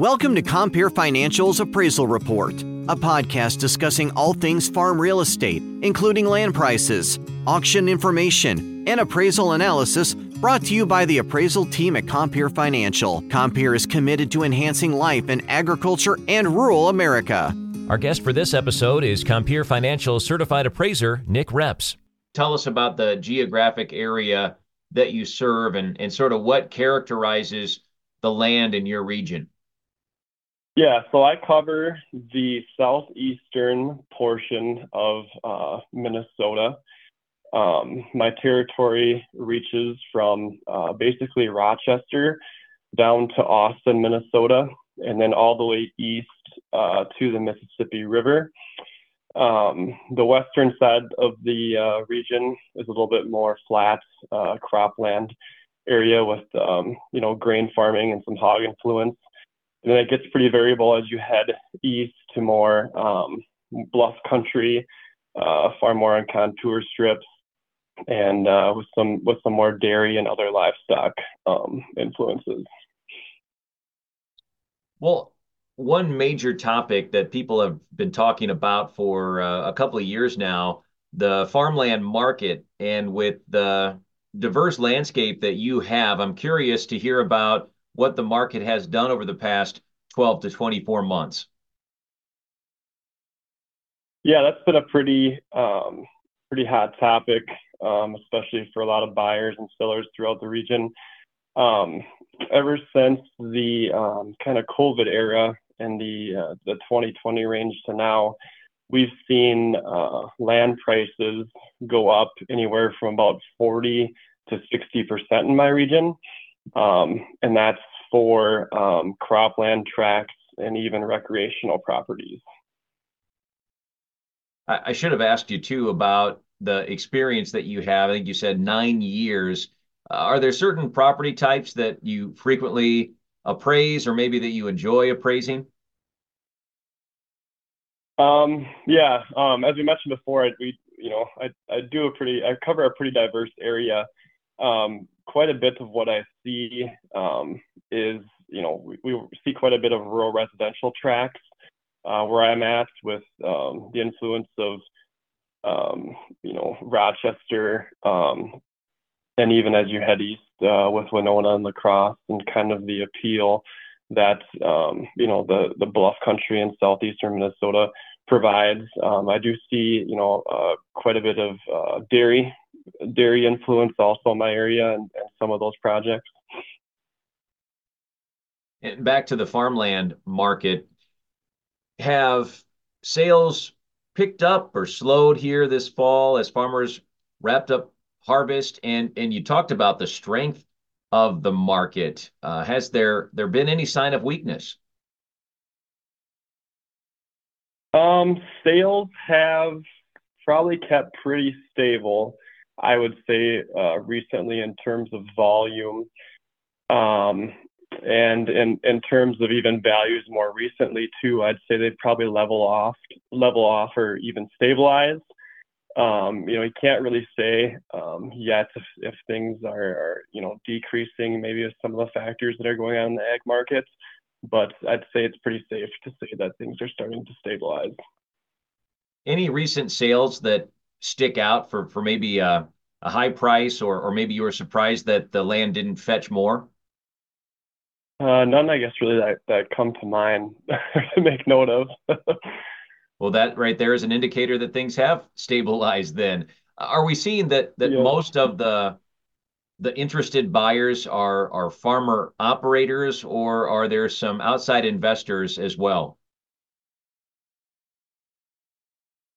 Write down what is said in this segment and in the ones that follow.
Welcome to Compeer Financial's Appraisal Report, a podcast discussing all things farm real estate, including land prices, auction information, and appraisal analysis brought to you by the appraisal team at Compeer Financial. Compeer is committed to enhancing life in agriculture and rural America. Our guest for this episode is Compeer Financial certified appraiser Nick Reps. Tell us about the geographic area that you serve and, and sort of what characterizes the land in your region. Yeah, so I cover the southeastern portion of uh, Minnesota. Um, my territory reaches from uh, basically Rochester down to Austin, Minnesota, and then all the way east uh, to the Mississippi River. Um, the western side of the uh, region is a little bit more flat uh, cropland area with um, you know grain farming and some hog influence. And then it gets pretty variable as you head east to more um, bluff country, uh, far more on contour strips, and uh, with some with some more dairy and other livestock um, influences. Well, one major topic that people have been talking about for uh, a couple of years now, the farmland market, and with the diverse landscape that you have, I'm curious to hear about what the market has done over the past 12 to 24 months. Yeah, that's been a pretty um, pretty hot topic, um, especially for a lot of buyers and sellers throughout the region. Um, ever since the um, kind of COVID era and the uh, the 2020 range to now, we've seen uh, land prices go up anywhere from about 40 to 60 percent in my region, um, and that's for um, cropland tracts and even recreational properties. I, should have asked you too about the experience that you have. I think you said nine years. Uh, are there certain property types that you frequently appraise, or maybe that you enjoy appraising? Um, yeah, um, as we mentioned before, I, we you know I, I do a pretty I cover a pretty diverse area. Um, quite a bit of what I see um, is, you know, we, we, see quite a bit of rural residential tracts uh, where I'm at with um, the influence of, um, you know, Rochester, um, and even as you head east uh, with Winona and La Crosse, and kind of the appeal that um, you know the the bluff country in southeastern Minnesota provides. I do see, you know, uh, quite a bit of uh, dairy dairy influence also in my area and, and some of those projects. And back to the farmland market, have sales picked up or slowed here this fall as farmers wrapped up harvest? And and you talked about the strength of the market. Uh, has there there been any sign of weakness? Um, sales have probably kept pretty stable. I would say uh, recently in terms of volume, um, and in in terms of even values more recently too. I'd say they'd probably level off, level off, or even stabilize. Um, you know, you can't really say um, yet if, if things are, are, you know, decreasing maybe with some of the factors that are going on in the ag markets, but I'd say it's pretty safe to say that things are starting to stabilize. Any recent sales that stick out for for maybe a, a high price, or or maybe you were surprised that the land didn't fetch more? Uh, none, I guess, really that that come to mind to make note of. well, that right there is an indicator that things have stabilized. Then, are we seeing that that yeah. most of the the interested buyers are are farmer operators, or are there some outside investors as well?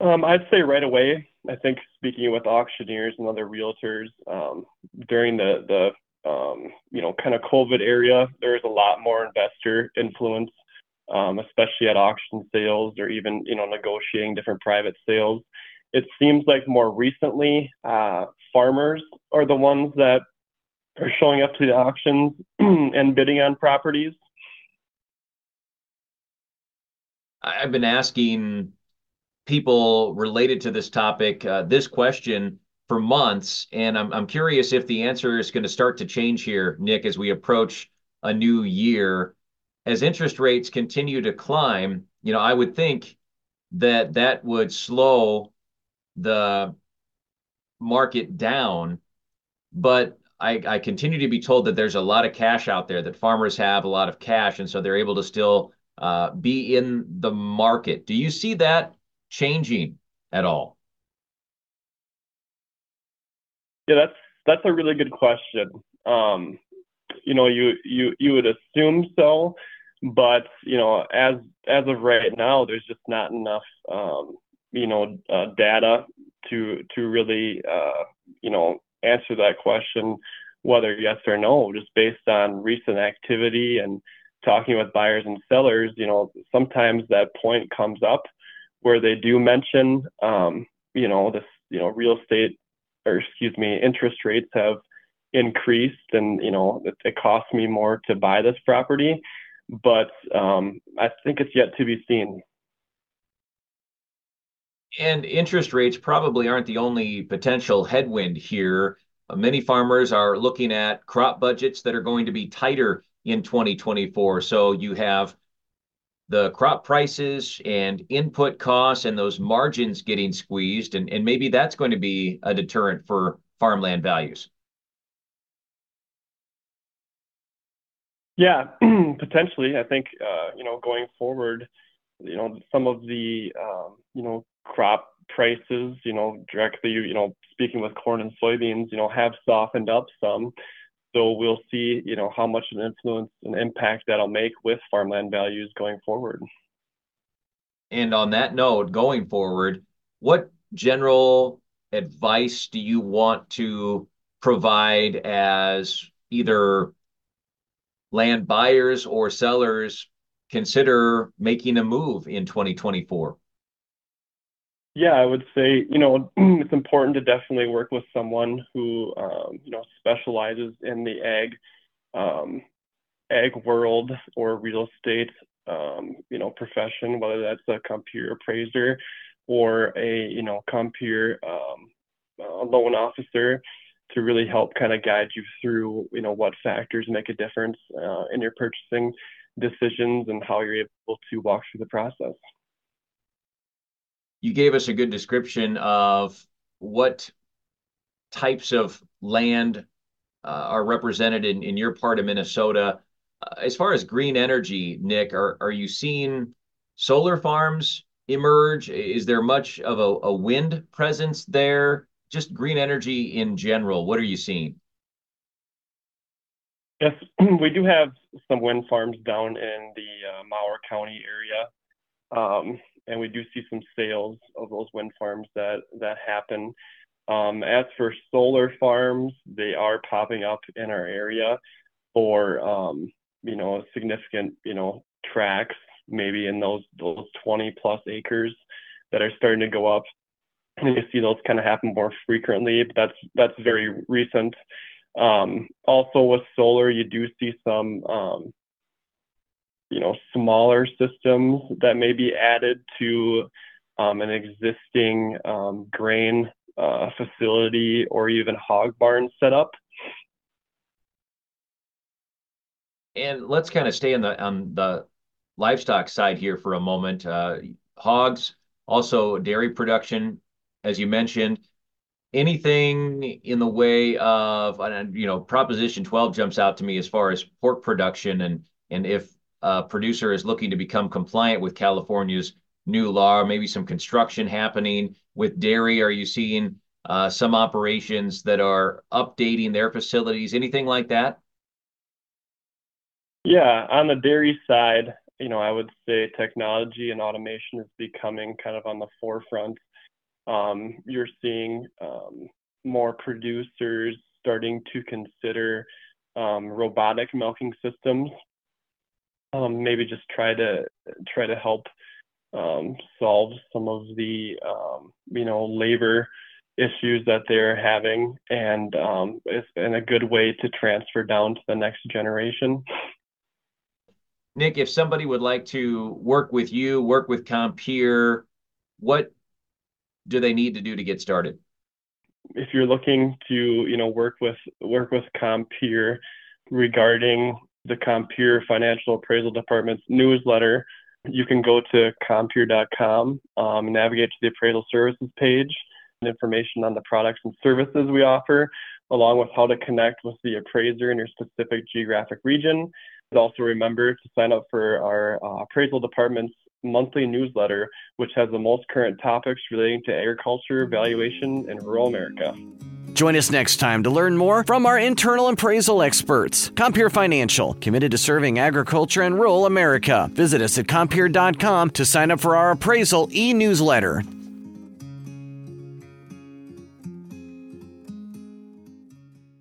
Um, I'd say right away. I think speaking with auctioneers and other realtors um, during the the um, you know kind of COVID area, there's a lot more investor influence, um, especially at auction sales or even you know negotiating different private sales. It seems like more recently, uh, farmers are the ones that are showing up to the auctions and bidding on properties. I've been asking people related to this topic uh, this question for months, and I'm I'm curious if the answer is going to start to change here, Nick, as we approach a new year. as interest rates continue to climb, you know, I would think that that would slow the market down. But I, I continue to be told that there's a lot of cash out there, that farmers have a lot of cash, and so they're able to still uh, be in the market. Do you see that changing at all? Yeah, that's that's a really good question. Um, you know, you you you would assume so, but you know, as as of right now, there's just not enough um, you know uh, data to to really uh, you know answer that question whether yes or no, just based on recent activity and talking with buyers and sellers. You know, sometimes that point comes up where they do mention, um, you know, this, you know, real estate or excuse me, interest rates have increased and, you know, it, it costs me more to buy this property. But um, I think it's yet to be seen. And interest rates probably aren't the only potential headwind here. Uh, many farmers are looking at crop budgets that are going to be tighter in 2024. So you have the crop prices and input costs and those margins getting squeezed, and, and maybe that's going to be a deterrent for farmland values. Yeah, potentially. I think uh, you know going forward, you know some of the um, you know crop prices, you know directly, you know speaking with corn and soybeans, you know have softened up some. So we'll see, you know, how much an influence and impact that'll make with farmland values going forward. And on that note, going forward, what general advice do you want to provide as either land buyers or sellers consider making a move in 2024? Yeah, I would say, you know, it's important to definitely work with someone who, um, you know, specializes in the ag, um, ag world or real estate, um, you know, profession, whether that's a compeer appraiser or a, you know, compeer um, a loan officer to really help kind of guide you through, you know, what factors make a difference uh, in your purchasing decisions and how you're able to walk through the process you gave us a good description of what types of land uh, are represented in, your part of Minnesota. Uh, as far as green energy, Nick, are, are you seeing solar farms emerge? Is there much of a, a wind presence there? Just green energy in general, what are you seeing? Yes, we do have some wind farms down in the uh, Mower County area. Um, and we do see some sales of those wind farms that that happen. Um, as for solar farms, they are popping up in our area for um, you know significant you know tracks, maybe in those those 20 plus acres that are starting to go up. And you see those kind of happen more frequently, but that's that's very recent. Um, also with solar, you do see some um, you know, smaller systems that may be added to um, an existing um, grain uh, facility or even hog barn setup. And let's kind of stay on the on the livestock side here for a moment. Uh, hogs, also dairy production, as you mentioned. Anything in the way of, you know, Proposition 12 jumps out to me as far as pork production and and if a producer is looking to become compliant with California's new law, maybe some construction happening with dairy? Are you seeing uh, some operations that are updating their facilities, anything like that? Yeah, on the dairy side, you know, I would say technology and automation is becoming kind of on the forefront. Um, you're seeing um, more producers starting to consider um, robotic milking systems um, maybe just try to try to help um, solve some of the um, you know labor issues that they're having, and um, it's in a good way to transfer down to the next generation. Nick, if somebody would like to work with you, work with Compeer, what do they need to do to get started? If you're looking to, you know, work with work with Compeer regarding the Compeer Financial Appraisal Department's newsletter. You can go to compeer.com, um, navigate to the appraisal services page, and information on the products and services we offer, along with how to connect with the appraiser in your specific geographic region. Also, remember to sign up for our uh, appraisal department's monthly newsletter, which has the most current topics relating to agriculture, valuation, in rural America. Join us next time to learn more from our internal appraisal experts. Compeer Financial, committed to serving agriculture and rural America. Visit us at compeer.com to sign up for our appraisal e newsletter.